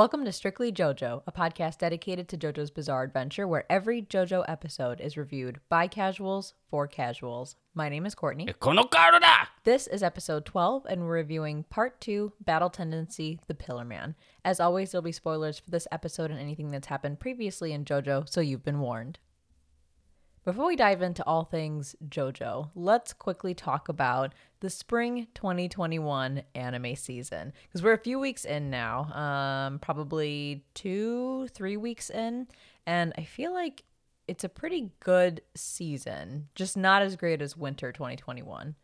Welcome to Strictly JoJo, a podcast dedicated to JoJo's Bizarre Adventure, where every JoJo episode is reviewed by casuals for casuals. My name is Courtney. Eh, this is episode 12, and we're reviewing part two Battle Tendency The Pillar Man. As always, there'll be spoilers for this episode and anything that's happened previously in JoJo, so you've been warned. Before we dive into all things JoJo, let's quickly talk about the spring 2021 anime season because we're a few weeks in now, um, probably two, three weeks in, and I feel like it's a pretty good season, just not as great as winter 2021.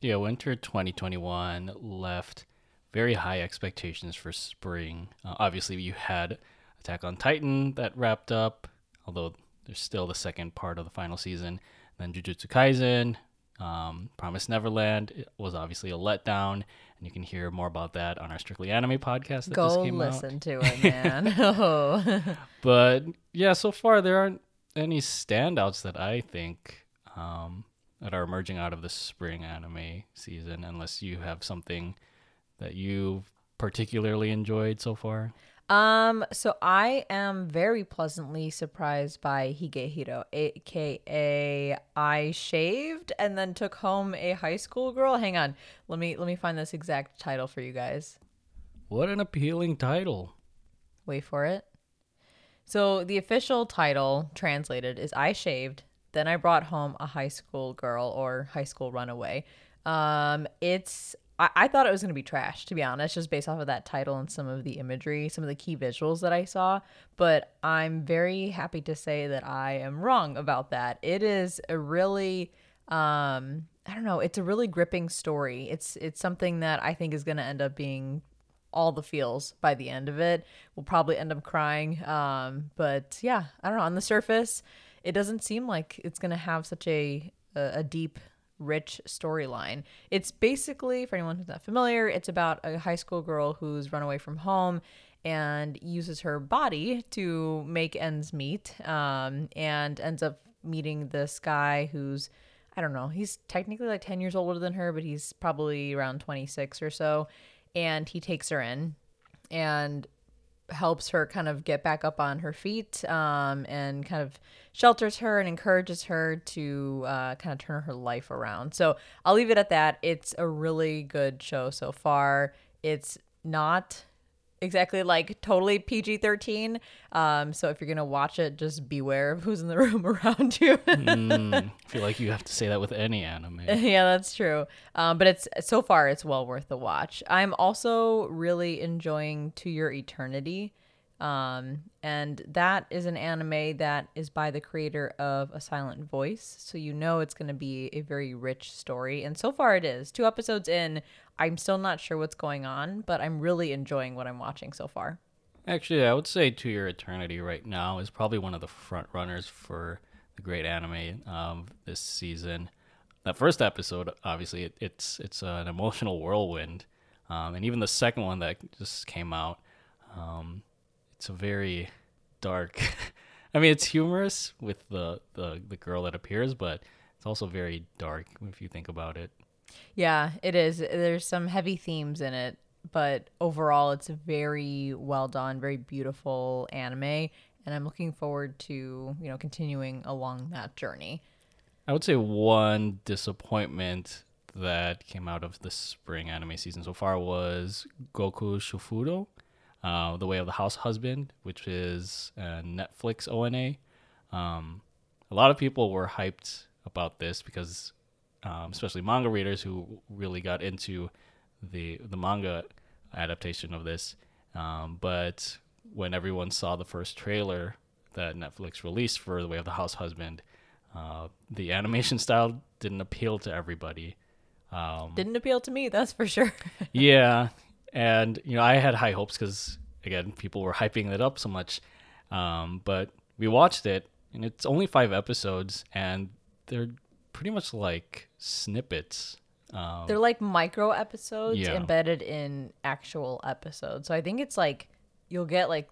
Yeah, winter 2021 left very high expectations for spring. Uh, obviously, you had Attack on Titan that wrapped up, although there's still the second part of the final season. Then Jujutsu Kaisen, um, Promise Neverland it was obviously a letdown, and you can hear more about that on our Strictly Anime podcast that just Go came out. listen to it, man. oh. But yeah, so far there aren't any standouts that I think um, that are emerging out of the spring anime season, unless you have something that you've particularly enjoyed so far. Um, so I am very pleasantly surprised by Higehiro, aka I shaved and then took home a high school girl. Hang on, let me let me find this exact title for you guys. What an appealing title! Wait for it. So the official title translated is I shaved, then I brought home a high school girl or high school runaway. Um, it's I, I thought it was gonna be trash, to be honest, just based off of that title and some of the imagery, some of the key visuals that I saw. But I'm very happy to say that I am wrong about that. It is a really um I don't know, it's a really gripping story. It's it's something that I think is gonna end up being all the feels by the end of it. We'll probably end up crying. Um, but yeah, I don't know. On the surface, it doesn't seem like it's gonna have such a a, a deep, rich storyline. It's basically, for anyone who's not familiar, it's about a high school girl who's run away from home and uses her body to make ends meet. Um, and ends up meeting this guy who's I don't know. He's technically like 10 years older than her, but he's probably around 26 or so. And he takes her in and helps her kind of get back up on her feet um, and kind of shelters her and encourages her to uh, kind of turn her life around. So I'll leave it at that. It's a really good show so far. It's not exactly like totally PG 13. Um, so if you're going to watch it, just beware of who's in the room around you. Mm, I feel like you have to say that with any anime. yeah, that's true. Um, but it's so far it's well worth the watch. I'm also really enjoying To Your Eternity. Um, and that is an anime that is by the creator of A Silent Voice. So you know it's going to be a very rich story. And so far it is. Two episodes in, I'm still not sure what's going on, but I'm really enjoying what I'm watching so far. Actually, I would say To Your Eternity right now is probably one of the front runners for the great anime um, this season. That first episode, obviously, it, it's it's an emotional whirlwind, um, and even the second one that just came out, um, it's a very dark. I mean, it's humorous with the, the the girl that appears, but it's also very dark if you think about it. Yeah, it is. There's some heavy themes in it, but overall, it's a very well done, very beautiful anime, and I'm looking forward to you know continuing along that journey. I would say one disappointment that came out of the spring anime season so far was Gokushufudo, uh, The Way of the House Husband, which is a Netflix ONA. Um, a lot of people were hyped about this because, um, especially manga readers who really got into the the manga adaptation of this. Um, but when everyone saw the first trailer that Netflix released for The Way of the House Husband, uh, the animation style didn't appeal to everybody. Um, Didn't appeal to me, that's for sure. yeah, and you know I had high hopes because again people were hyping it up so much, um, but we watched it and it's only five episodes and they're pretty much like snippets. Um, They're like micro episodes Yeah. embedded in actual episodes. So I think it's like you'll get like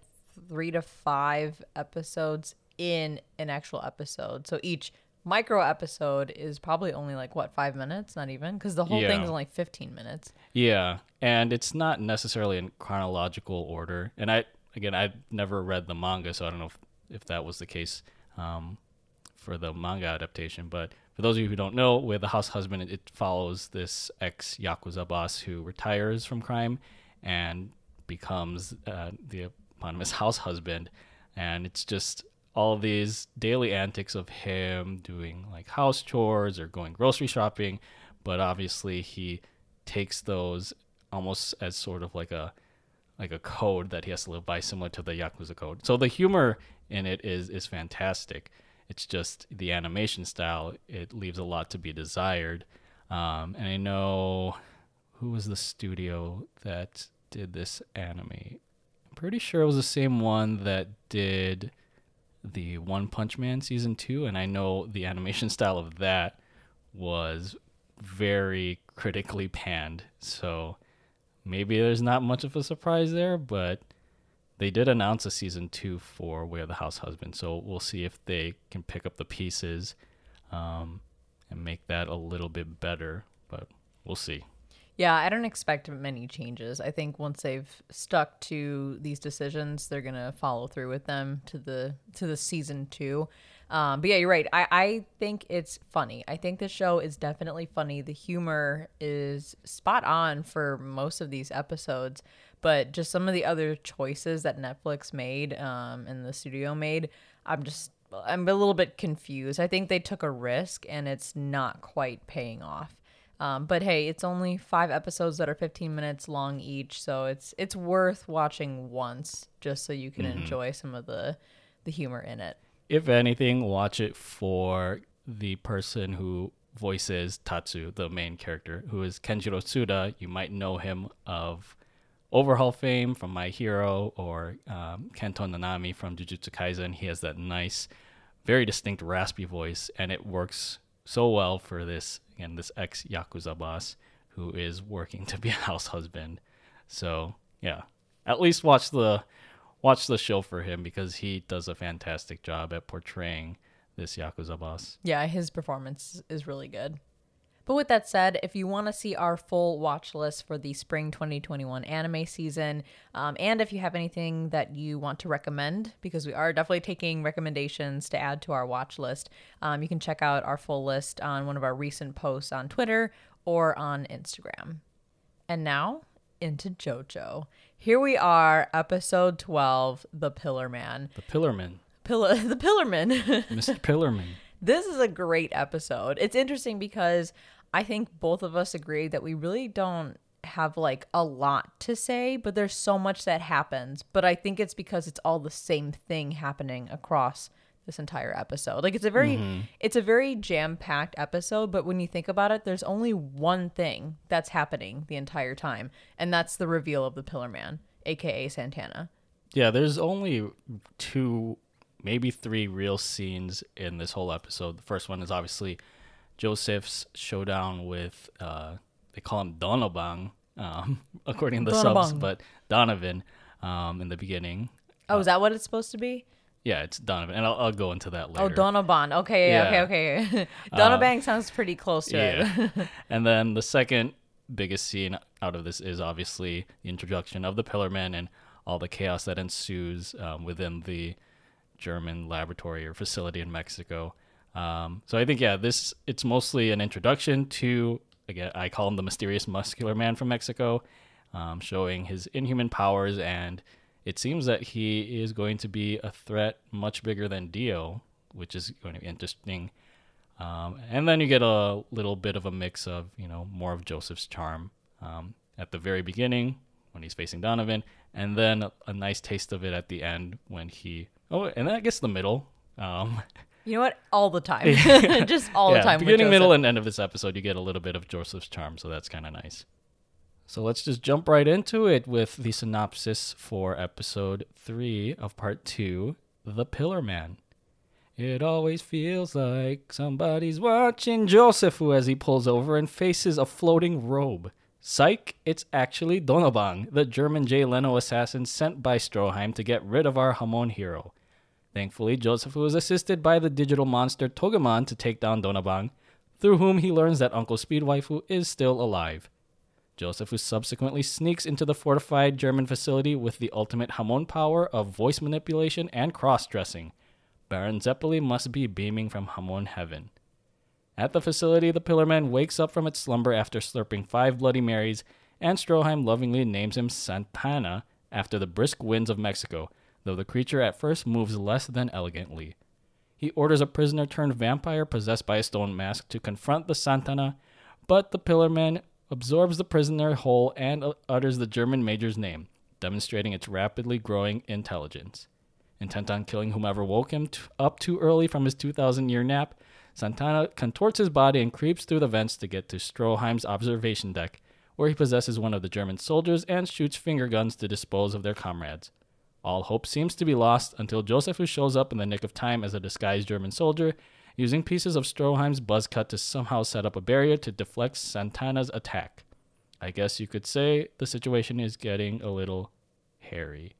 three to five episodes in an actual episode. So each micro episode is probably only like what five minutes, not even, because the whole Yeah. thing's only fifteen minutes. Yeah, and it's not necessarily in chronological order. And I again, I've never read the manga, so I don't know if, if that was the case um, for the manga adaptation. But for those of you who don't know, with the house husband, it, follows this ex yakuza boss who retires from crime and becomes uh, the eponymous house husband, and it's just all these daily antics of him doing like house chores or going grocery shopping, but obviously he takes those almost as sort of like a like a code that he has to live by, similar to the Yakuza code. So the humor in it is is fantastic. It's just the animation style; it leaves a lot to be desired. Um, and I know who was the studio that did this anime. I'm pretty sure it was the same one that did the One Punch Man season two, and I know the animation style of that was very critically panned. So maybe there's not much of a surprise there, but they did announce a season two for of the House Husband. So we'll see if they can pick up the pieces um, and make that a little bit better, but we'll see. Yeah, I don't expect many changes. I think once they've stuck to these decisions, they're gonna follow through with them to the to the season two. Um, but yeah, you're right. I, I think it's funny. I think the show is definitely funny. The humor is spot on for most of these episodes, but just some of the other choices that Netflix made um, and the studio made, I'm just I'm a little bit confused. I think they took a risk and it's not quite paying off. Um, but hey, it's only five episodes that are 15 minutes long each, so it's it's worth watching once just so you can Mm-hmm. enjoy some of the the humor in it. If anything, watch it for the person who voices Tatsu, the main character, who is Kenjiro Tsuda. You might know him of Overhaul fame from My Hero or um, Kento Nanami from Jujutsu Kaisen. He has that nice, very distinct raspy voice, and it works so well for this and this ex yakuza boss who is working to be a house husband. So yeah, at least watch the watch the show for him because he does a fantastic job at portraying this yakuza boss. Yeah, his performance is really good. But with that said, if you want to see our full watch list for the spring 2021 anime season, um, and if you have anything that you want to recommend, because we are definitely taking recommendations to add to our watch list, um, you can check out our full list on one of our recent posts on Twitter or on Instagram. And now into JoJo. Here we are, episode 12, The Pillar Man. The Pillarman, Pillar, the Pillar Man. Mr. Pillarman. This is a great episode. It's interesting because I think both of us agree that we really don't have like a lot to say, but there's so much that happens. But I think it's because it's all the same thing happening across this entire episode. Like it's a very mm-hmm. it's a very jam-packed episode, but when you think about it, there's only one thing that's happening the entire time, and that's the reveal of the Pillar Man, aka Santana. Yeah, there's only two, maybe three real scenes in this whole episode. The first one is obviously Joseph's showdown with, uh, they call him Donobang, um, according to the subs, but Donovan um, in the beginning. Oh, is that what it's supposed to be? Yeah, it's Donovan, and I'll, I'll go into that later. Oh, Donovan. Okay, yeah. Yeah. okay, okay. Donobang sounds pretty close to it. Yeah. and then the second biggest scene out of this is obviously the introduction of the Pillarmen and all the chaos that ensues um, within the German laboratory or facility in Mexico. Um, so I think yeah, this it's mostly an introduction to again I call him the mysterious muscular man from Mexico, um, showing his inhuman powers and it seems that he is going to be a threat much bigger than Dio, which is going to be interesting. Um, and then you get a little bit of a mix of, you know, more of Joseph's charm um, at the very beginning when he's facing Donovan, and then a, a nice taste of it at the end when he, oh, and then I guess the middle. You know what? All the time. Just all yeah, the time. beginning, middle, and end of this episode, you get a little bit of Joseph's charm, so that's kind of nice. So let's just jump right into it with the synopsis for episode three of part two The Pillar Man. It always feels like somebody's watching Joseph as he pulls over and faces a floating robe. Psych, it's actually Donobang, the German Jay Leno assassin sent by Stroheim to get rid of our Hamon hero. Thankfully, Joseph was assisted by the digital monster Togemon to take down Donabang, through whom he learns that Uncle Speedwaifu is still alive. Joseph, who subsequently sneaks into the fortified German facility with the ultimate Hamon power of voice manipulation and cross dressing. Baron Zeppeli must be beaming from Hamon heaven. At the facility, the Pillarman wakes up from its slumber after slurping five Bloody Marys, and Stroheim lovingly names him Santana after the brisk winds of Mexico, though the creature at first moves less than elegantly. He orders a prisoner turned vampire possessed by a stone mask to confront the Santana, but the Pillarman absorbs the prisoner whole and utters the German major's name, demonstrating its rapidly growing intelligence. Intent on killing whomever woke him t- up too early from his 2,000 year nap, Santana contorts his body and creeps through the vents to get to Stroheim's observation deck, where he possesses one of the German soldiers and shoots finger guns to dispose of their comrades. All hope seems to be lost until Josephus shows up in the nick of time as a disguised German soldier, using pieces of Stroheim's buzz cut to somehow set up a barrier to deflect Santana's attack. I guess you could say the situation is getting a little hairy.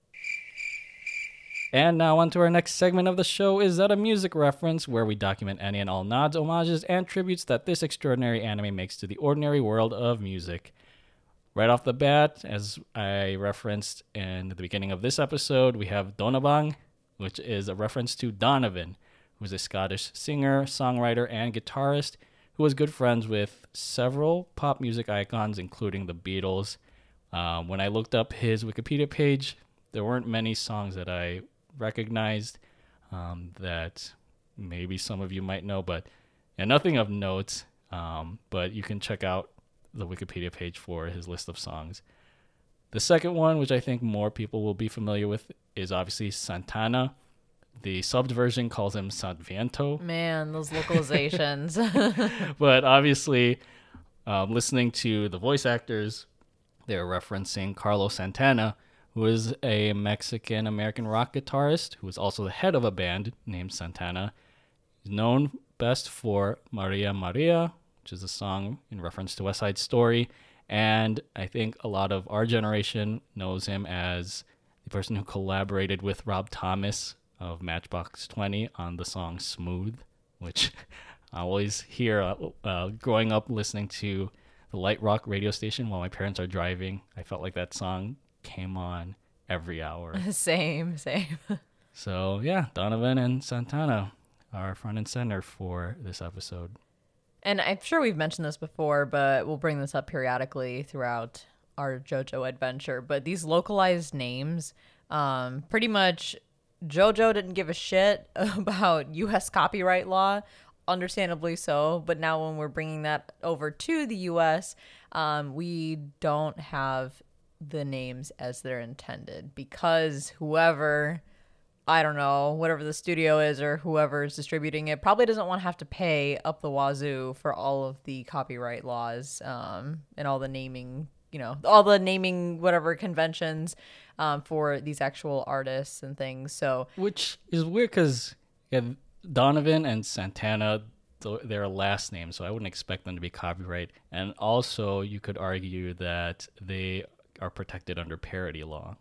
And now on to our next segment of the show is that a music reference where we document any and all nods, homages, and tributes that this extraordinary anime makes to the ordinary world of music. Right off the bat, as I referenced in the beginning of this episode, we have Donabang, which is a reference to Donovan, who's a Scottish singer, songwriter, and guitarist who was good friends with several pop music icons, including the Beatles. Um, when I looked up his Wikipedia page, there weren't many songs that I recognized um, that maybe some of you might know, but yeah, nothing of note. Um, but you can check out the Wikipedia page for his list of songs. The second one, which I think more people will be familiar with, is obviously Santana. The subbed version calls him Santviento. Man, those localizations. but obviously, um, listening to the voice actors, they're referencing Carlos Santana, who is a Mexican American rock guitarist who is also the head of a band named Santana. He's known best for Maria Maria, which is a song in reference to West Side Story. And I think a lot of our generation knows him as the person who collaborated with Rob Thomas of Matchbox 20 on the song Smooth, which I always hear uh, uh, growing up listening to the light rock radio station while my parents are driving. I felt like that song came on every hour. same, same. So, yeah, Donovan and Santana are front and center for this episode. And I'm sure we've mentioned this before, but we'll bring this up periodically throughout our JoJo adventure. But these localized names, um, pretty much, JoJo didn't give a shit about U.S. copyright law, understandably so. But now, when we're bringing that over to the U.S., um, we don't have the names as they're intended because whoever I don't know, whatever the studio is or whoever is distributing it probably doesn't want to have to pay up the wazoo for all of the copyright laws um, and all the naming, you know, all the naming whatever conventions um, for these actual artists and things. So, which is weird because yeah, Donovan and Santana, their last name, so I wouldn't expect them to be copyright. And also, you could argue that they are protected under parody law.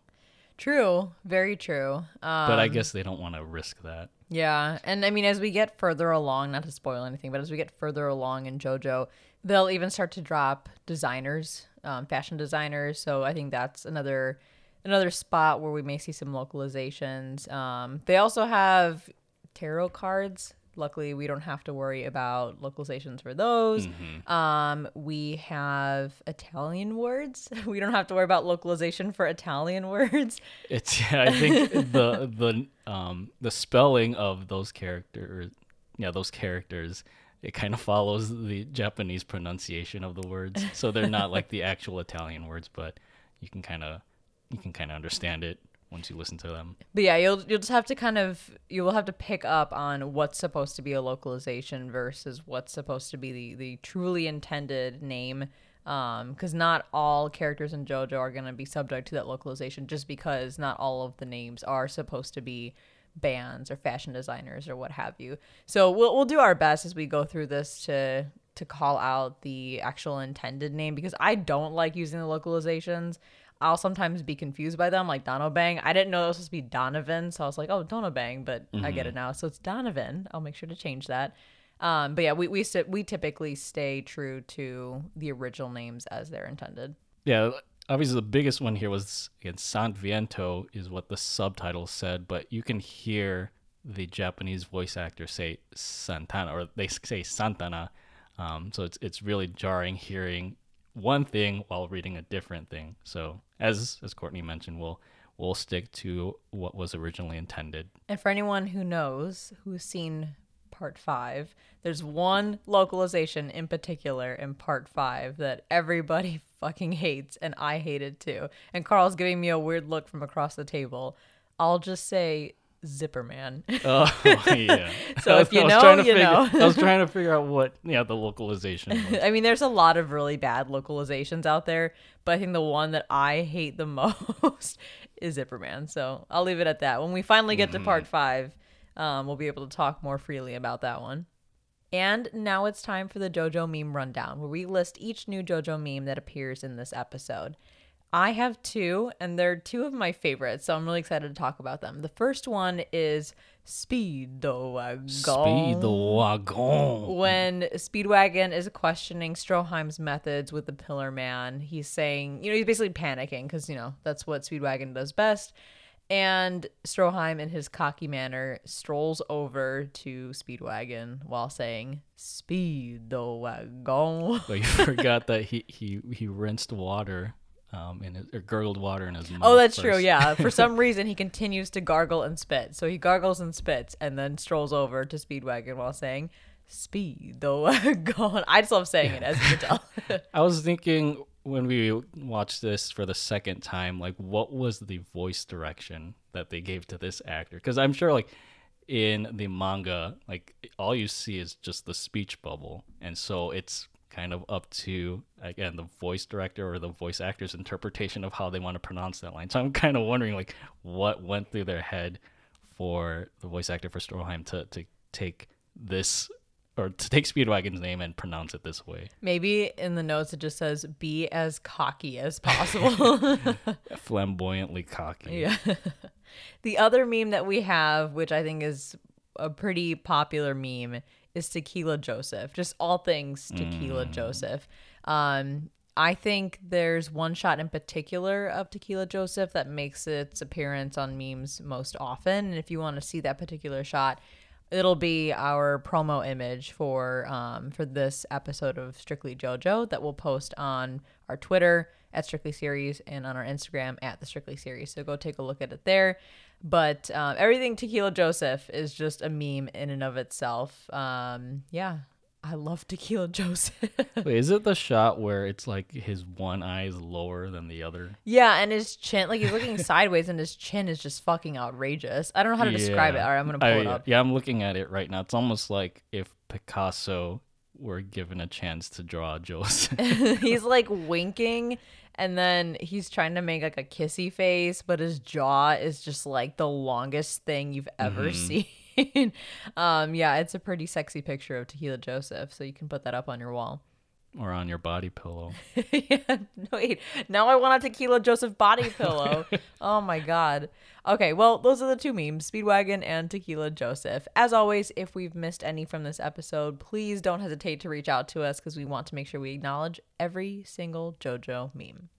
True, very true. Um, but I guess they don't want to risk that. Yeah, and I mean, as we get further along, not to spoil anything, but as we get further along in JoJo, they'll even start to drop designers, um, fashion designers. So I think that's another another spot where we may see some localizations. Um, they also have tarot cards Luckily, we don't have to worry about localizations for those. Mm-hmm. Um, we have Italian words. We don't have to worry about localization for Italian words. It's yeah, I think the the um the spelling of those characters, yeah, those characters, it kind of follows the Japanese pronunciation of the words. So they're not like the actual Italian words, but you can kind of you can kind of understand it once you listen to them. But yeah, you'll you'll just have to kind of you will have to pick up on what's supposed to be a localization versus what's supposed to be the the truly intended name. Because um, not all characters in JoJo are going to be subject to that localization, just because not all of the names are supposed to be bands or fashion designers or what have you. So we'll we'll do our best as we go through this to to call out the actual intended name because I don't like using the localizations. I'll sometimes be confused by them, like Donobang. I didn't know it was supposed to be Donovan, so I was like, oh, Donobang, but mm-hmm. I get it mm-hmm. now. So it's Donovan. I'll make sure to change that. Um, but yeah, we we st- we typically stay true to the original names as they're intended. Yeah, obviously the biggest one here was again Santviento is what the subtitle said, but you can hear the Japanese voice actor say Santana or they say Santana. Um, so it's it's really jarring hearing one thing while reading a different thing. So as as Courtney mentioned, we'll we'll stick to what was originally intended. And for anyone who knows, who's seen part five, there's one localization in particular in part five that everybody fucking hates, and I hated too. And Carl's giving me a weird look from across the table. I'll just say Zipper Man. Oh yeah. So if you know, you figure- know. I was trying to figure out what yeah the localization was. I mean, there's a lot of really bad localizations out there, but I think the one that I hate the most is Zipperman. So I'll leave it at that. When we finally get to part five, um, we'll be able to talk more freely about that one. And now it's time for the JoJo meme rundown, where we list each new JoJo meme that appears in this episode. I have two, and they're two of my favorites, so I'm really excited to talk about them. The first one is Speedwagon. Speed the. When Speedwagon is questioning Stroheim's methods with the Pillar Man, he's saying, you know, he's basically panicking because, you know, that's what Speedwagon does best. And Stroheim, in his cocky manner, strolls over to Speedwagon while saying, Speed the wagon. But you forgot that he he he rinsed water, um, in his, or gurgled water in his mouth. Oh, that's true. Yeah. For some reason, he continues to gargle and spit. So he gargles and spits and then strolls over to Speedwagon while saying, Speed the wagon. I just love saying it, as you can tell. I was thinking when we watched this for the second time, like what was the voice direction that they gave to this actor? Because I'm sure, like in the manga, like all you see is just the speech bubble, and so it's kind of up to again the voice director or the voice actor's interpretation of how they want to pronounce that line. So I'm kind of wondering like what went through their head for the voice actor for Stroheim to to take this or to take Speedwagon's name and pronounce it this way. Maybe in the notes it just says, Be as cocky as possible. flamboyantly cocky. Yeah. the other meme that we have, which I think is a pretty popular meme, is Tequila Joseph. Just all things Tequila Joseph. Um, I think there's one shot in particular of Tequila Joseph that makes its appearance on memes most often. And if you want to see that particular shot, it'll be our promo image for um, for this episode of Strictly JoJo that we'll post on our Twitter at Strictly Series and on our Instagram at the Strictly Series. So go take a look at it there. But um, everything Tequila Joseph is just a meme in and of itself. Um, yeah, I love Tequila Joseph. Wait, is it the shot where it's like his one eye is lower than the other? yeah, and his chin, like he's looking sideways, and his chin is just fucking outrageous. I don't know how to describe it. All right, I'm gonna pull I- it up. Yeah, I'm looking at it right now. It's almost like if Picasso were given a chance to draw Joseph. he's like winking and then he's trying to make like a kissy face but his jaw is just like the longest thing you've ever seen. Um yeah it's a pretty sexy picture of tequila joseph so you can put that up on your wall or on your body pillow. yeah, wait. Now I want a tequila Joseph body pillow. oh my god. Okay, well, those are the two memes, Speedwagon and Tequila Joseph. As always, if we've missed any from this episode, please don't hesitate to reach out to us because we want to make sure we acknowledge every single JoJo meme.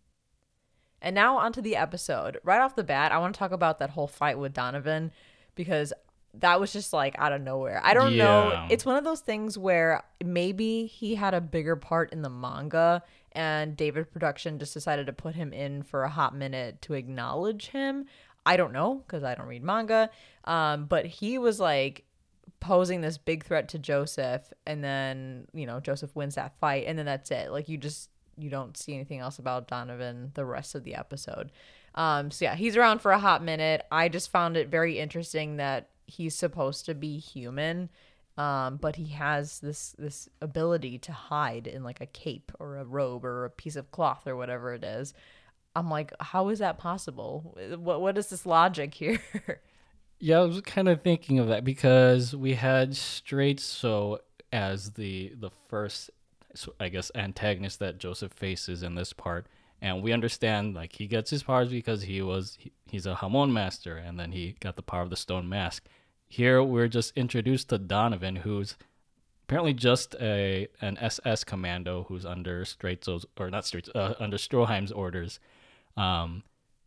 And now onto the episode. Right off the bat, I want to talk about that whole fight with Donovan because that was just like out of nowhere. I don't know. It's one of those things where maybe he had a bigger part in the manga and David Production just decided to put him in for a hot minute to acknowledge him. I don't know because I don't read manga. Um, but he was like posing this big threat to Joseph and then, you know, Joseph wins that fight and then that's it. Like you just you don't see anything else about Donovan the rest of the episode. Um so yeah, he's around for a hot minute. I just found it very interesting that he's supposed to be human. Um, but he has this this ability to hide in like a cape or a robe or a piece of cloth or whatever it is. I'm like, how is that possible? What what is this logic here? Yeah, I was kind of thinking of that because we had Straizo as the the first, so I guess, antagonist that Joseph faces in this part, and we understand like he gets his powers because he was he, he's a Hamon master, and then he got the power of the stone mask. Here we're just introduced to Donovan, who's apparently just a an SS commando who's under Straizo's or not Straitz uh, under Stroheim's orders. Um,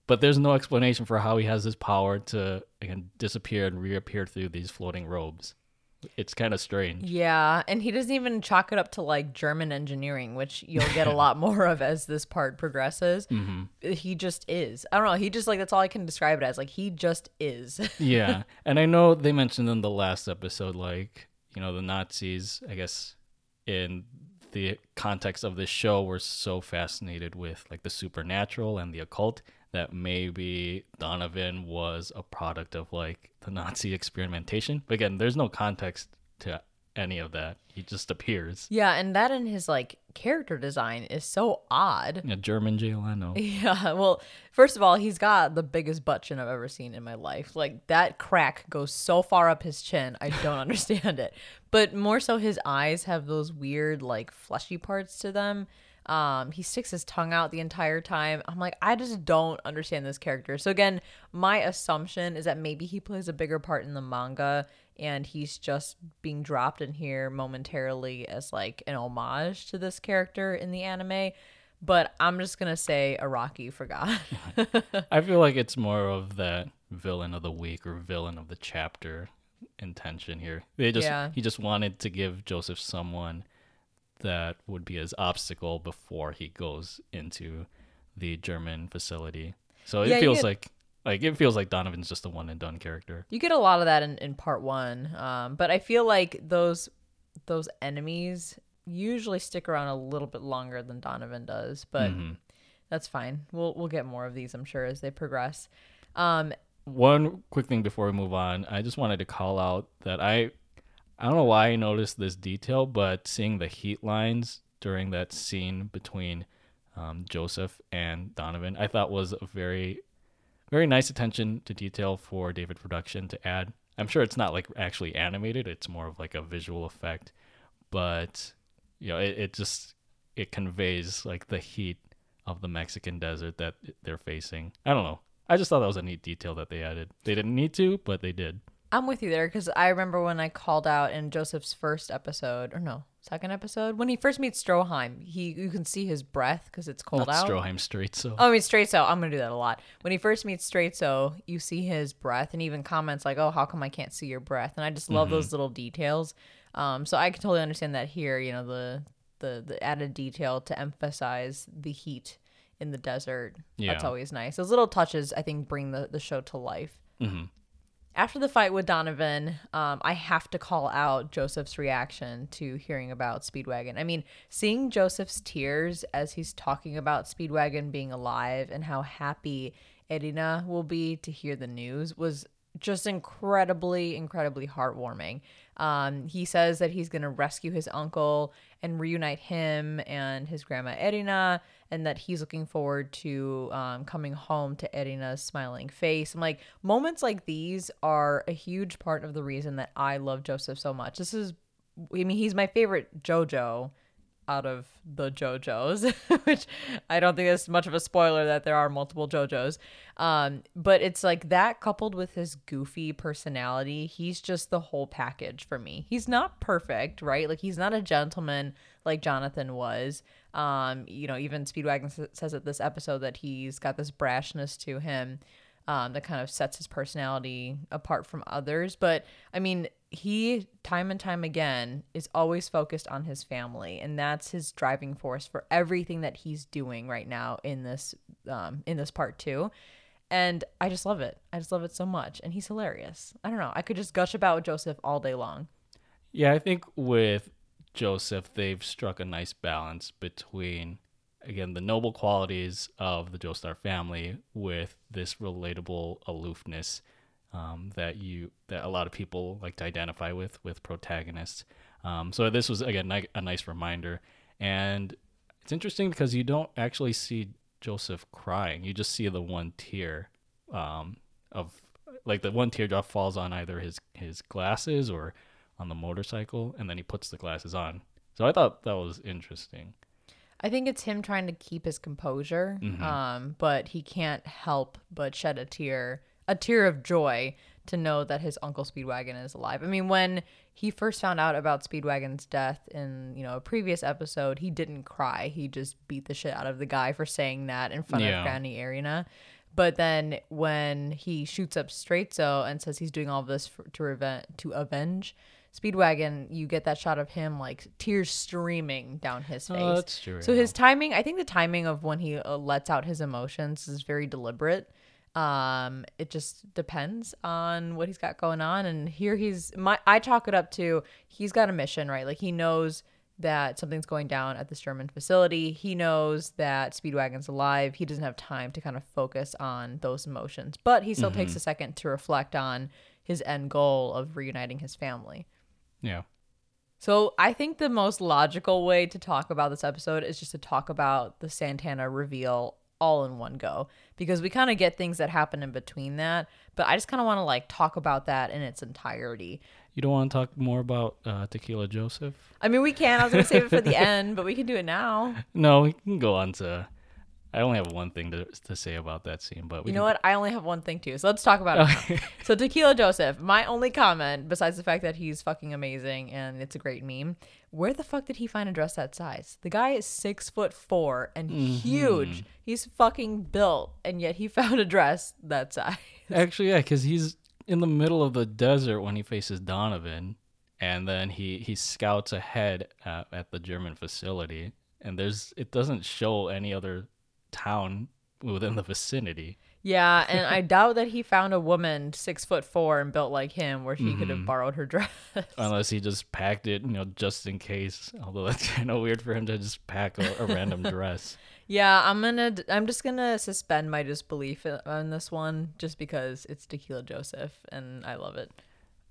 but there's no explanation for how he has this power to again disappear and reappear through these floating robes. It's kind of strange. Yeah, and he doesn't even chalk it up to like German engineering, which you'll get a lot more of as this part progresses. Mm-hmm. He just is. I don't know. He just like that's all I can describe it as. Like he just is. yeah, and I know they mentioned in the last episode, like you know, the Nazis. I guess in the context of this show, were so fascinated with like the supernatural and the occult that maybe Donovan was a product of like the Nazi experimentation. But again, there's no context to any of that. He just appears. yeah, and that in his like character design is so odd. A German jail, I know. Yeah, well, first of all, he's got the biggest butt chin I've ever seen in my life. Like that crack goes so far up his chin, I don't understand it. But more so, his eyes have those weird, like fleshy parts to them. Um, he sticks his tongue out the entire time. I'm like, I just don't understand this character. So again, my assumption is that maybe he plays a bigger part in the manga and he's just being dropped in here momentarily as like an homage to this character in the anime. But I'm just gonna say Araki forgot. I feel like it's more of that villain of the week or villain of the chapter intention here. They just Yeah. he just wanted to give Joseph someone that would be his obstacle before he goes into the German facility. So it Yeah, feels get- like like it feels like Donovan's just a one and done character. You get a lot of that in, in part one, um, but I feel like those those enemies usually stick around a little bit longer than Donovan does, but Mhm. that's fine. We'll we'll get more of these, I'm sure, as they progress. Um, One quick thing before we move on, I just wanted to call out that I I don't know why I noticed this detail, but seeing the heat lines during that scene between um, Joseph and Donovan, I thought was a very very nice attention to detail for David Production to add. I'm sure it's not like actually animated; it's more of like a visual effect, but you know, it, it just it conveys like the heat of the Mexican desert that they're facing. I don't know. I just thought that was a neat detail that they added. They didn't need to, but they did. I'm with you there because I remember when I called out in Joseph's first episode, or no, second episode, when he first meets Stroheim, he you can see his breath because it's cold Not out. Stroheim straight, so Oh, I mean Straizo. I'm gonna do that a lot. When he first meets Straizo, you see his breath and even comments like, "Oh, how come I can't see your breath?" And I just love those little details. Um, so I can totally understand that here. You know, the the the added detail to emphasize the heat in the desert. Yeah. That's always nice. Those little touches, I think, bring the the show to life. Mhm. After the fight with Donovan, um, I have to call out Joseph's reaction to hearing about Speedwagon. I mean, seeing Joseph's tears as he's talking about Speedwagon being alive and how happy Erina will be to hear the news was just incredibly, incredibly heartwarming. Um, he says that he's going to rescue his uncle and reunite him and his grandma Erina, and that he's looking forward to um, coming home to Erina's smiling face. I'm like, moments like these are a huge part of the reason that I love Joseph so much. This is, I mean, he's my favorite JoJo out of the JoJos, which I don't think is much of a spoiler that there are multiple JoJos. Um, but it's like that coupled with his goofy personality, he's just the whole package for me. He's not perfect, right? Like he's not a gentleman like Jonathan was. Um, you know, even Speedwagon says at this episode that he's got this brashness to him um, that kind of sets his personality apart from others. But I mean, he time and time again is always focused on his family, and that's his driving force for everything that he's doing right now in this um, in this part two. And I just love it. I just love it so much, and he's hilarious. I don't know. I could just gush about Joseph all day long. Yeah, I think with Joseph, they've struck a nice balance between, again, the noble qualities of the Joestar family with this relatable aloofness um, that you that a lot of people like to identify with with protagonists. Um, so this was again a nice reminder, and it's interesting because you don't actually see Joseph crying. You just see the one tear um, of like the one teardrop falls on either his his glasses or on the motorcycle, and then he puts the glasses on. So I thought that was interesting. I think it's him trying to keep his composure, Mhm. um, but he can't help but shed a tear, a tear of joy to know that his uncle Speedwagon is alive. I mean, when he first found out about Speedwagon's death in, you know, a previous episode, he didn't cry. He just beat the shit out of the guy for saying that in front Yeah. of Granny Erina. But then when he shoots up Straizo and says he's doing all this for, to revenge to avenge Speedwagon, you get that shot of him like tears streaming down his face. Oh, that's true. So yeah. his timing, I think the timing of when he uh, lets out his emotions is very deliberate. Um, it just depends on what he's got going on. And here he's my I chalk it up to he's got a mission, right? Like he knows that something's going down at this German facility. He knows that Speedwagon's alive. He doesn't have time to kind of focus on those emotions, but he still takes a second to reflect on his end goal of reuniting his family. Yeah. So I think the most logical way to talk about this episode is just to talk about the Santana reveal all in one go because we kind of get things that happen in between that, but I just kind of want to like talk about that in its entirety. You don't want to talk more about uh, Tequila Joseph? I mean, we can. I was going to save it for the end, but we can do it now. No, we can go on to. I only have one thing to, to say about that scene, but we You know what? I only have one thing too. So let's talk about it. now. So Tequila Joseph, my only comment, besides the fact that he's fucking amazing and it's a great meme, where the fuck did he find a dress that size? The guy is six foot four and mm-hmm. huge. He's fucking built, and yet he found a dress that size. Actually, yeah, because he's in the middle of the desert when he faces Donovan, and then he he scouts ahead at, at the German facility, and there's it doesn't show any other town within the vicinity. Yeah, and I doubt that he found a woman six foot four and built like him where he could have mm-hmm. borrowed her dress. Unless he just packed it, you know, just in case. Although that's kind of weird for him to just pack a, a random dress. yeah, I'm gonna. I'm just gonna suspend my disbelief on this one, just because it's Tequila Joseph and I love it.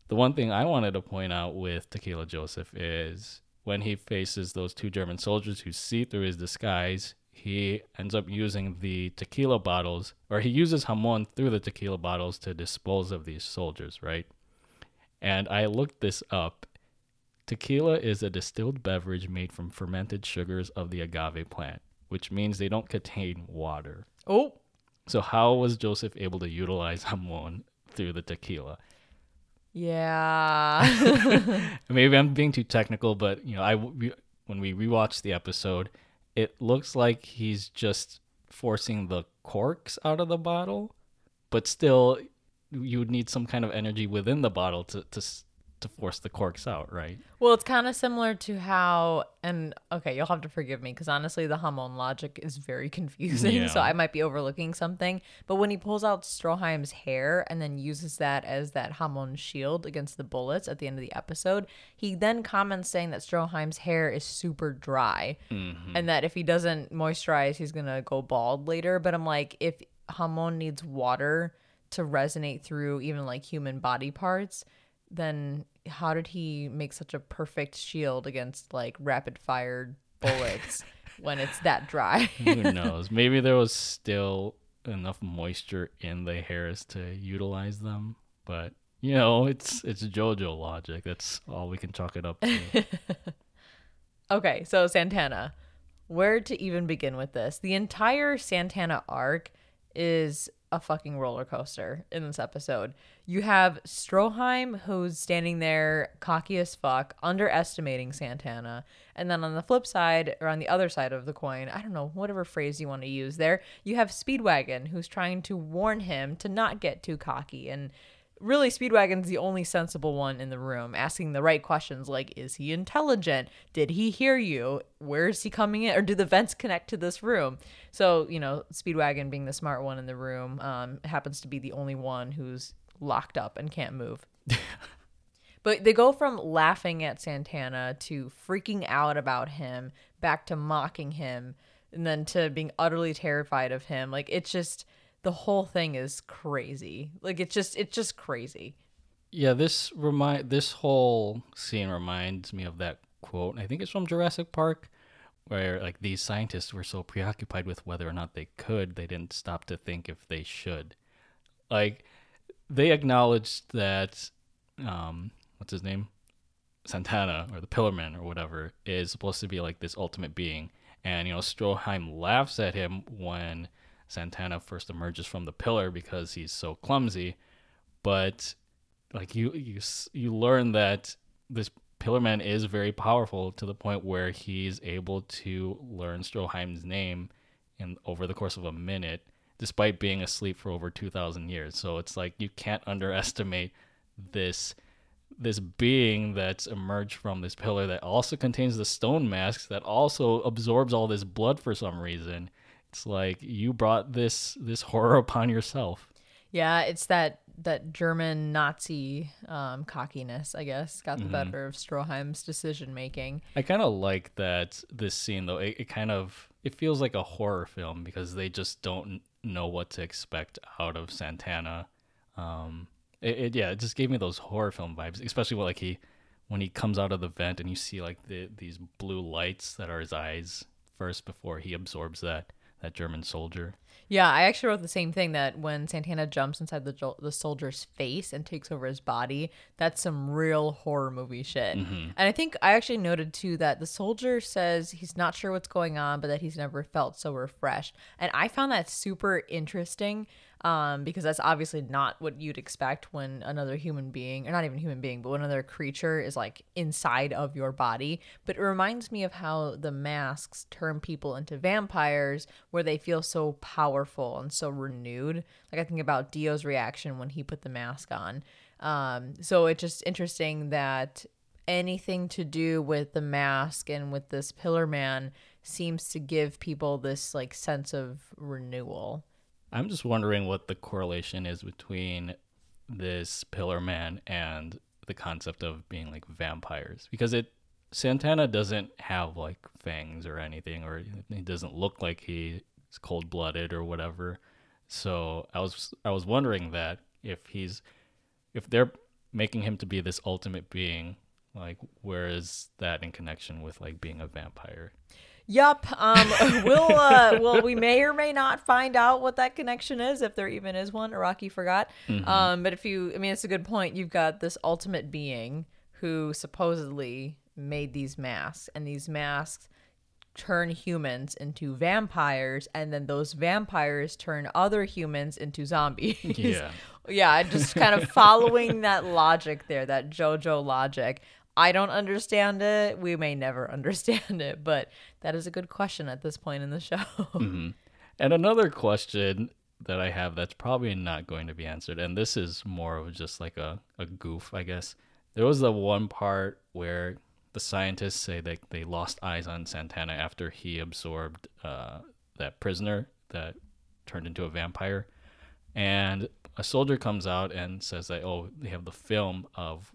The one thing I wanted to point out with Tequila Joseph is when he faces those two German soldiers who see through his disguise, he ends up using the tequila bottles, or he uses Hamon through the tequila bottles to dispose of these soldiers, right? And I looked this up. Tequila is a distilled beverage made from fermented sugars of the agave plant, which means they don't contain water. Oh, So, how was Joseph able to utilize Hamon through the tequila? yeah. Maybe I'm being too technical, but you know, I we, when we rewatched the episode, it looks like he's just forcing the corks out of the bottle, but still, you would need some kind of energy within the bottle to to to force the corks out, right? Well, it's kind of similar to how, and okay, you'll have to forgive me because honestly, the Hamon logic is very confusing. So I might be overlooking something. But when he pulls out Stroheim's hair and then uses that as that Hamon shield against the bullets at the end of the episode, he then comments saying that Stroheim's hair is super dry mm-hmm. and that if he doesn't moisturize, he's going to go bald later. But I'm like, if Hamon needs water to resonate through even like human body parts, then how did he make such a perfect shield against like rapid fired bullets when it's that dry? Who knows? Maybe there was still enough moisture in the hairs to utilize them, but you know, it's it's JoJo logic. That's all we can chalk it up to. okay, so Santana. Where to even begin with this? The entire Santana arc is a fucking roller coaster in this episode. You have Stroheim, who's standing there cocky as fuck, underestimating Santana. And then on the flip side, or on the other side of the coin, I don't know, whatever phrase you want to use there, you have Speedwagon, who's trying to warn him to not get too cocky. And really Speedwagon's the only sensible one in the room, asking the right questions like, is he intelligent? Did he hear you? Where is he coming in? Or do the vents connect to this room? So, you know, Speedwagon being the smart one in the room, um, happens to be the only one who's locked up and can't move. But they go from laughing at Santana to freaking out about him, back to mocking him, and then to being utterly terrified of him. Like it's just the whole thing is crazy. Like it's just it's just crazy. Yeah, this remind this whole scene reminds me of that quote. I think it's from Jurassic Park, where like these scientists were so preoccupied with whether or not they could, they didn't stop to think if they should. Like they acknowledged that um what's his name? Santana or the Pillarman or whatever is supposed to be like this ultimate being. And you know, Stroheim laughs at him when Santana first emerges from the pillar because he's so clumsy. But like you you you learn that this Pillar Man is very powerful to the point where he's able to learn Stroheim's name in over the course of a minute, despite being asleep for over two thousand years. So it's like you can't underestimate this this being that's emerged from this pillar that also contains the stone masks that also absorbs all this blood for some reason. It's like you brought this this horror upon yourself. Yeah, it's that that German Nazi um, cockiness, I guess, got the better of Stroheim's decision making. I kind of like that this scene though. It, it kind of it feels like a horror film because they just don't know what to expect out of Santana. Um, it, it yeah, it just gave me those horror film vibes, especially when like he when he comes out of the vent and you see like the these blue lights that are his eyes first before he absorbs that that German soldier. Yeah, I actually wrote the same thing that when Santana jumps inside the the soldier's face and takes over his body, that's some real horror movie shit. Mm-hmm. And I think I actually noted too that the soldier says he's not sure what's going on, but that he's never felt so refreshed. And I found that super interesting um, because that's obviously not what you'd expect when another human being, or not even human being, but when another creature is like inside of your body. But it reminds me of how the masks turn people into vampires, where they feel so powerful and so renewed. Like I think about Dio's reaction when he put the mask on. Um, so it's just interesting that anything to do with the mask and with this pillar man seems to give people this like sense of renewal. I'm just wondering what the correlation is between this Pillar Man and the concept of being like vampires because it Santana doesn't have like fangs or anything or he doesn't look like he's cold-blooded or whatever. So I was I was wondering that if he's if they're making him to be this ultimate being like where is that in connection with like being a vampire? Yup. Um, we'll uh, well, we may or may not find out what that connection is, if there even is one. Araki forgot. Um, but if you, I mean, it's a good point. You've got this ultimate being who supposedly made these masks, and these masks turn humans into vampires, and then those vampires turn other humans into zombies. Yeah. yeah, just kind of following that logic there, that JoJo logic. I don't understand it. We may never understand it, but that is a good question at this point in the show. And another question that I have that's probably not going to be answered, and this is more of just like a, a goof, I guess. There was the one part where the scientists say that they lost eyes on Santana after he absorbed uh, that prisoner that turned into a vampire. And a soldier comes out and says that, oh, they have the film of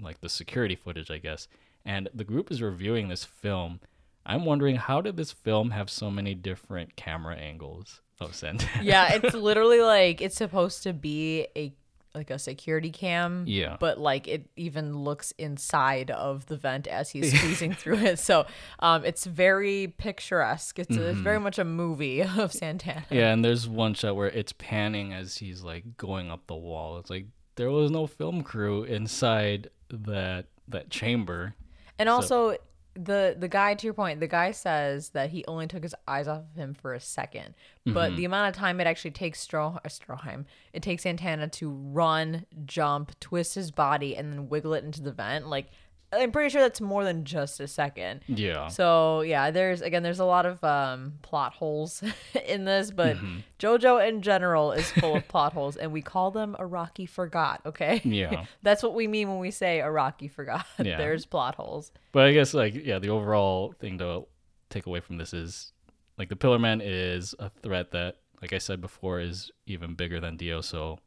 like the security footage, I guess. And the group is reviewing this film. I'm wondering how did this film have so many different camera angles of Santana? yeah, it's literally like it's supposed to be a like a security cam. Yeah. But like it even looks inside of the vent as he's squeezing through it. So um it's very picturesque. It's, a, it's very much a movie of Santana. Yeah, and there's one shot where it's panning as he's like going up the wall. It's like there was no film crew inside that that chamber. And also the the guy to your point, the guy says that he only took his eyes off of him for a 2nd But the amount of time it actually takes Stro- uh, Stroheim, it takes Santana to run, jump, twist his body, and then wiggle it into the vent. Like I'm pretty sure that's more than just a second. Yeah. So yeah, there's again, there's a lot of um, plot holes in this, but JoJo in general is full of plot holes, and we call them Araki forgot. Okay, Yeah. that's what we mean when we say Araki forgot. Yeah. there's plot holes. But I guess like yeah, the overall thing to take away from this is like the Pillar Man is a threat that, like I said before, is even bigger than Dio. So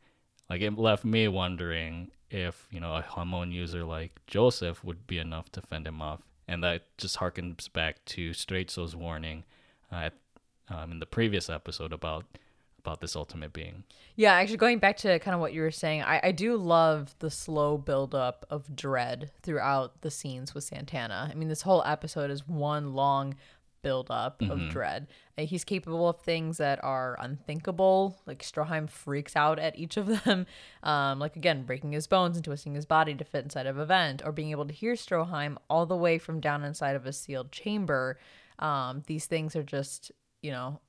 like it left me wondering if you know a Hamon user like Joseph would be enough to fend him off, and that just harkens back to Straizo's warning uh, um, in the previous episode about about this ultimate being. Yeah, actually, going back to kind of what you were saying, I, I do love the slow buildup of dread throughout the scenes with Santana. I mean, this whole episode is one long buildup of dread. He's capable of things that are unthinkable. Like Stroheim freaks out at each of them. Um, like again, breaking his bones and twisting his body to fit inside of a vent, or being able to hear Stroheim all the way from down inside of a sealed chamber. Um, these things are just, you know,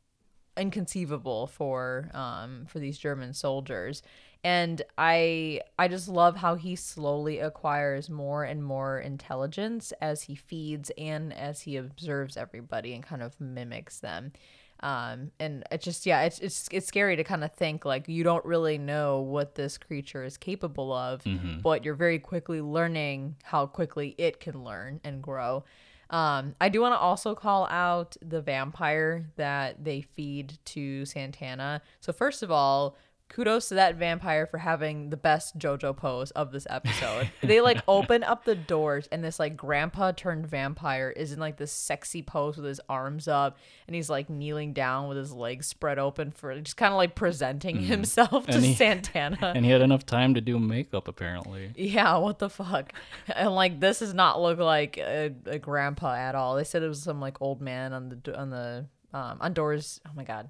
inconceivable for um, for these German soldiers. And I I just love how he slowly acquires more and more intelligence as he feeds and as he observes everybody and kind of mimics them. Um, and it just yeah, it's it's it's scary to kind of think like you don't really know what this creature is capable of, but you're very quickly learning how quickly it can learn and grow. Um, I do want to also call out the vampire that they feed to Santana. So first of all, kudos to that vampire for having the best JoJo pose of this episode. they like open up the doors and this like grandpa turned vampire is in like this sexy pose with his arms up and he's like kneeling down with his legs spread open for just kind of like presenting himself to he- Santana. And he had enough time to do makeup, apparently. Yeah, what the fuck? And like this does not look like a, a grandpa at all. They said it was some like old man on the on the um on doors. Oh my god,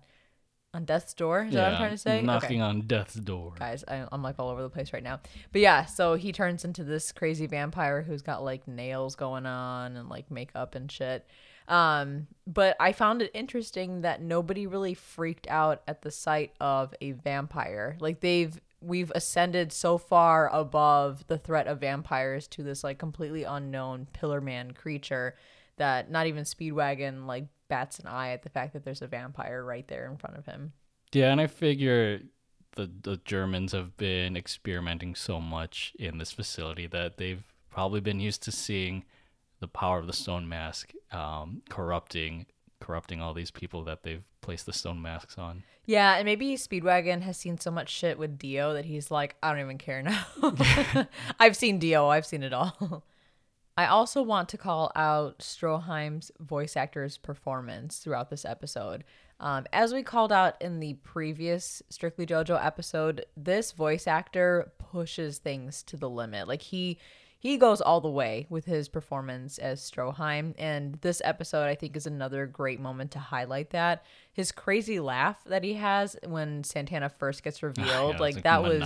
on death's door. Is that what I'm trying to say? Knocking on death's door. Guys, I, I'm like all over the place right now. But yeah, so he turns into this crazy vampire who's got like nails going on and like makeup and shit. Um, but I found it interesting that nobody really freaked out at the sight of a vampire. Like they've we've ascended so far above the threat of vampires to this like completely unknown pillar man creature that not even Speedwagon like bats an eye at the fact that there's a vampire right there in front of him. Yeah, and I figure the the Germans have been experimenting so much in this facility that they've probably been used to seeing the power of the stone mask um, corrupting corrupting all these people that they've placed the stone masks on. Yeah, and maybe Speedwagon has seen so much shit with Dio that he's like, I don't even care now. I've seen Dio, I've seen it all. I also want to call out Stroheim's voice actor's performance throughout this episode. Um, as we called out in the previous Strictly JoJo episode, this voice actor pushes things to the limit. Like he he goes all the way with his performance as Stroheim, and this episode I think is another great moment to highlight that. His crazy laugh that he has when Santana first gets revealed, Yeah, like that was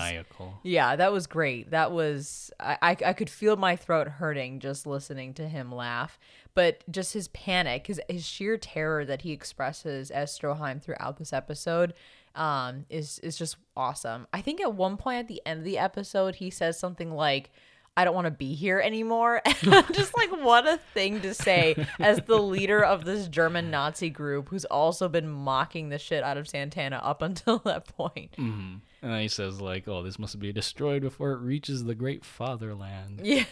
yeah, that was great. That was I, I I could feel my throat hurting just listening to him laugh. But just his panic, his his sheer terror that he expresses as Stroheim throughout this episode, um, is is just awesome. I think at one point at the end of the episode, he says something like. I don't want to be here anymore. Just like, what a thing to say as the leader of this German Nazi group who's also been mocking the shit out of Santana up until that point. hmm And then he says like, "Oh, this must be destroyed before it reaches the great fatherland." Yeah.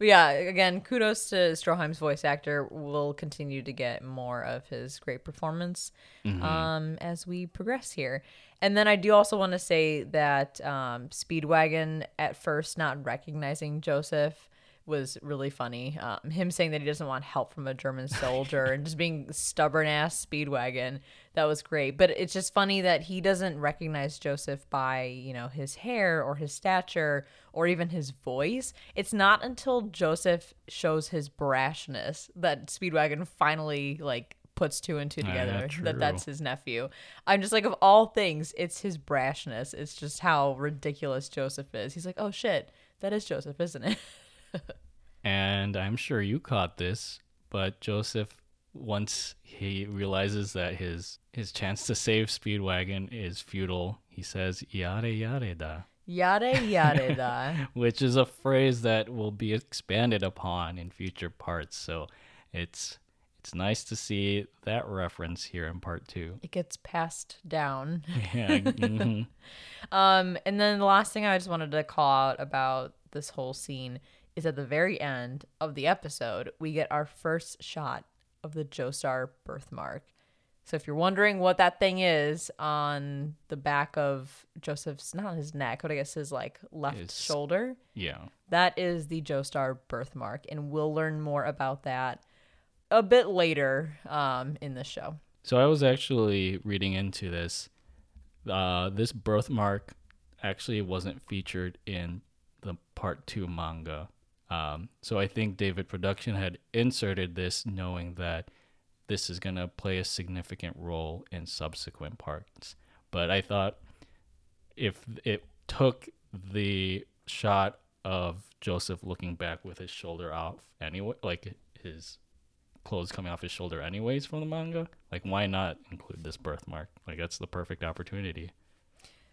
Yeah, again, kudos to Stroheim's voice actor. We'll continue to get more of his great performance um, as we progress here. And then I do also want to say that um, Speedwagon, at first not recognizing Joseph, was really funny. Um, him saying that he doesn't want help from a German soldier and just being stubborn ass Speedwagon, that was great. But it's just funny that he doesn't recognize Joseph by, you know, his hair or his stature or even his voice. It's not until Joseph shows his brashness that Speedwagon finally like puts two and two together true. that that's his nephew. I'm just like of all things, it's his brashness. It's just how ridiculous Joseph is. He's like, "Oh shit, that is Joseph, isn't it?" And I'm sure you caught this, but Joseph, once he realizes that his his chance to save Speedwagon is futile, he says "yada yada da," Yada yada da. which is a phrase that will be expanded upon in future parts. So it's it's nice to see that reference here in part two. It gets passed down. Yeah. mhm. Um, and then the last thing I just wanted to call out about this whole scene is at the very end of the episode, we get our first shot of the Joestar birthmark. So if you're wondering what that thing is on the back of Joseph's, not his neck, but I guess his like left shoulder, Yeah. that is the Joestar birthmark, and we'll learn more about that a bit later um, in the show. So I was actually reading into this. Uh, this birthmark actually wasn't featured in the part two manga. Um, so I think David Production had inserted this knowing that this is going to play a significant role in subsequent parts. But I thought if it took the shot of Joseph looking back with his shoulder off anyway, like his clothes coming off his shoulder anyways from the manga, like why not include this birthmark? Like that's the perfect opportunity.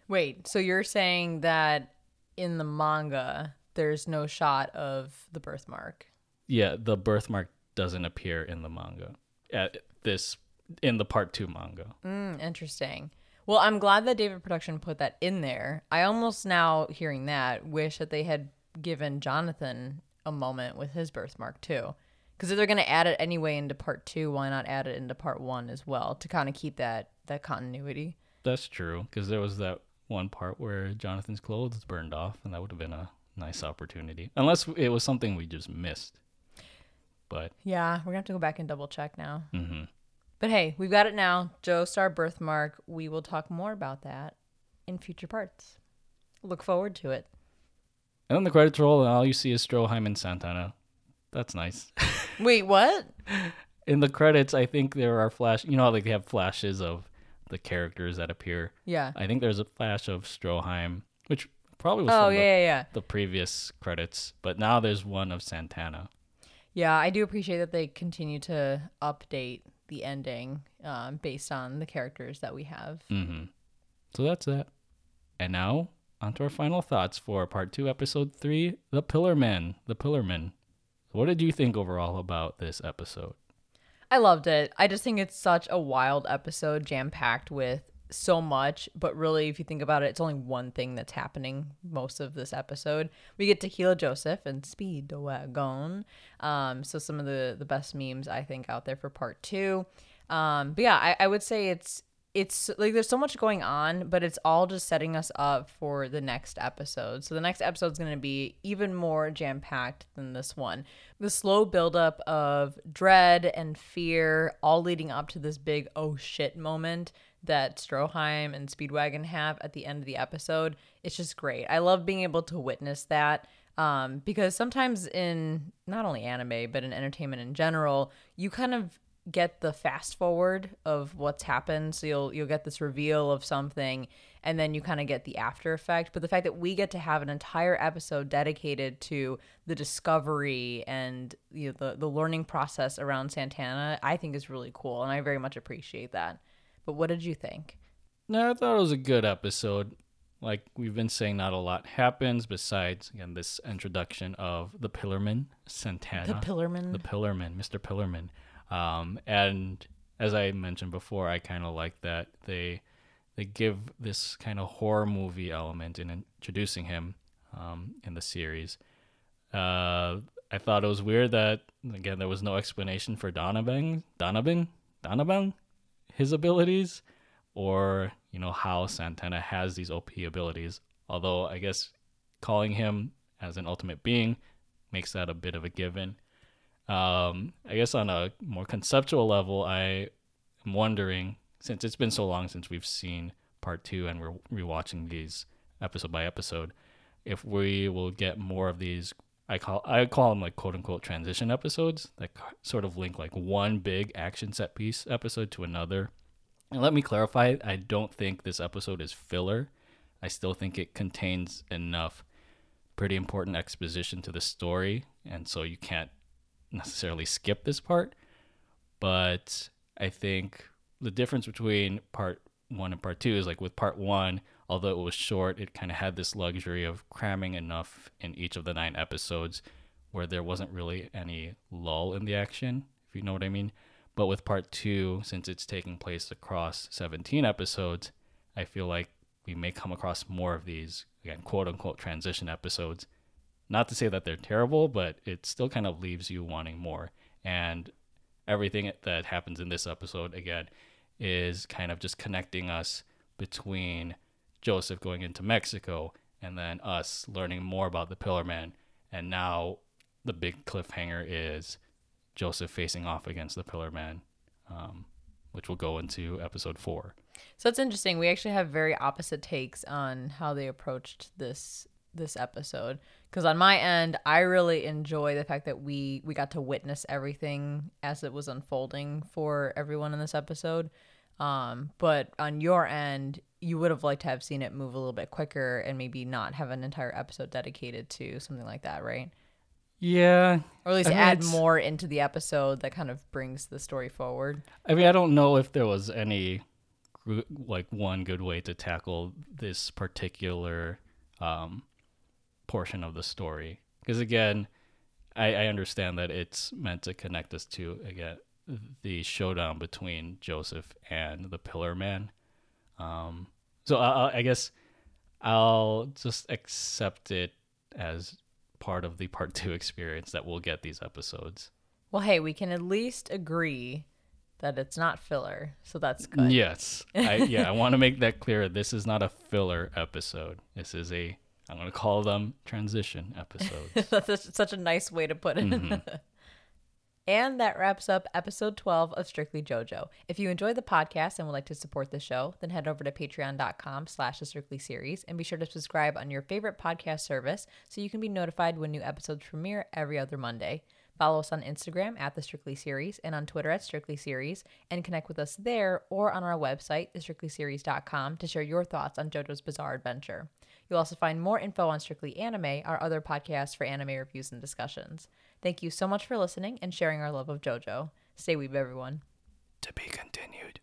Wait, so you're saying that in the manga there's no shot of the birthmark? Yeah, the birthmark doesn't appear in the manga. At this in the part 2 manga. Mm, interesting. Well, I'm glad that David Production put that in there. I almost now hearing that wish that they had given Jonathan a moment with his birthmark too. Because if they're going to add it anyway into part two, why not add it into part one as well to kind of keep that that continuity? That's true because there was that one part where Jonathan's clothes burned off, and that would have been a nice opportunity. Unless it was something we just missed. But Yeah, we're gonna have to go back and double check now. mhm. But hey, we've got it now. Joestar birthmark. We will talk more about that in future parts. Look forward to it. and then the credits roll, and all you see is Stroheim and Santana. That's nice. Wait, what? in the credits, I think there are flash. You know how like, they have flashes of the characters that appear. Yeah. I think there's a flash of Stroheim, which probably was Oh yeah, the, yeah, yeah. the previous credits, but now there's one of Santana. Yeah, I do appreciate that they continue to update the ending um, based on the characters that we have. Mm-hmm. So that's that. And now on to our final thoughts for part two, episode three, The Pillar Men. The Pillar Men. What did you think overall about this episode? I loved it. I just think it's such a wild episode, jam packed with so much. But really, if you think about it, it's only one thing that's happening most of this episode. We get Tequila Joseph and Speed Speedwagon. Um, so some of the the best memes I think out there for part two. Um, but yeah, I, I would say it's it's like there's so much going on, but it's all just setting us up for the next episode. So the next episode is going to be even more jam packed than this one. The slow buildup of dread and fear, all leading up to this big oh shit moment that Stroheim and Speedwagon have at the end of the episode. It's just great. I love being able to witness that um, because sometimes in not only anime but in entertainment in general, you kind of get the fast forward of what's happened so you'll you'll get this reveal of something and then you kind of get the after effect but the fact that we get to have an entire episode dedicated to the discovery and you know, the the learning process around Santana I think is really cool and I very much appreciate that but what did you think No, I thought it was a good episode. Like we've been saying, not a lot happens besides again this introduction of the Pillarman, Santana. the Pillarman the Pillarman, Mr. Pillarman. Um, and as I mentioned before, I kind of like that they they give this kind of horror movie element in introducing him um, in the series. Uh, I thought it was weird that again there was no explanation for Donovan, Donovan, Donovan, his abilities, or you know how Santana has these OP abilities. Although I guess calling him as an ultimate being makes that a bit of a given. Um, I guess on a more conceptual level, I am wondering since it's been so long since we've seen part two and we're rewatching these episode by episode, if we will get more of these. I call I call them like quote unquote transition episodes that sort of link like one big action set piece episode to another. And let me clarify, I don't think this episode is filler. I still think it contains enough pretty important exposition to the story, and so you can't necessarily skip this part. But I think the difference between part one and part two is like with part one, although it was short, it kind of had this luxury of cramming enough in each of the nine episodes where there wasn't really any lull in the action, if you know what I mean. But with part two, since it's taking place across 17 episodes, I feel like we may come across more of these, again, quote unquote, transition episodes. Not to say that they're terrible, but it still kind of leaves you wanting more. And everything that happens in this episode, again, is kind of just connecting us between Joseph going into Mexico and then us learning more about the Pillar Man. And now the big cliffhanger is Joseph facing off against the Pillar Man, um, which will go into episode four. So it's interesting. We actually have very opposite takes on how they approached this this episode. Because on my end, I really enjoy the fact that we we got to witness everything as it was unfolding for everyone in this episode. Um, but on your end, you would have liked to have seen it move a little bit quicker and maybe not have an entire episode dedicated to something like that, right? Yeah. Or at least I mean, add more into the episode that kind of brings the story forward. I mean, I don't know if there was any like one good way to tackle this particular um, portion of the story. Because again, I, I understand that it's meant to connect us to again the showdown between Joseph and the Pillar Man. Um, so I, I guess I'll just accept it as part of the part two experience that we'll get these episodes. Well, hey, we can at least agree that it's not filler, so that's good. Yes, I, yeah, I want to make that clear. This is not a filler episode. This is a I'm going to call them transition episodes. That's such a nice way to put it. Mm-hmm. and that wraps up episode 12 of Strictly JoJo. If you enjoyed the podcast and would like to support the show, then head over to patreon.com slash the Strictly series and be sure to subscribe on your favorite podcast service so you can be notified when new episodes premiere every other Monday. Follow us on Instagram at the Strictly Series and on Twitter at Strictly Series and connect with us there or on our website, thestrictlyseries.com, to share your thoughts on JoJo's Bizarre Adventure. You'll also find more info on Strictly Anime, our other podcast for anime reviews and discussions. Thank you so much for listening and sharing our love of JoJo. Stay weeb, everyone. to be continued.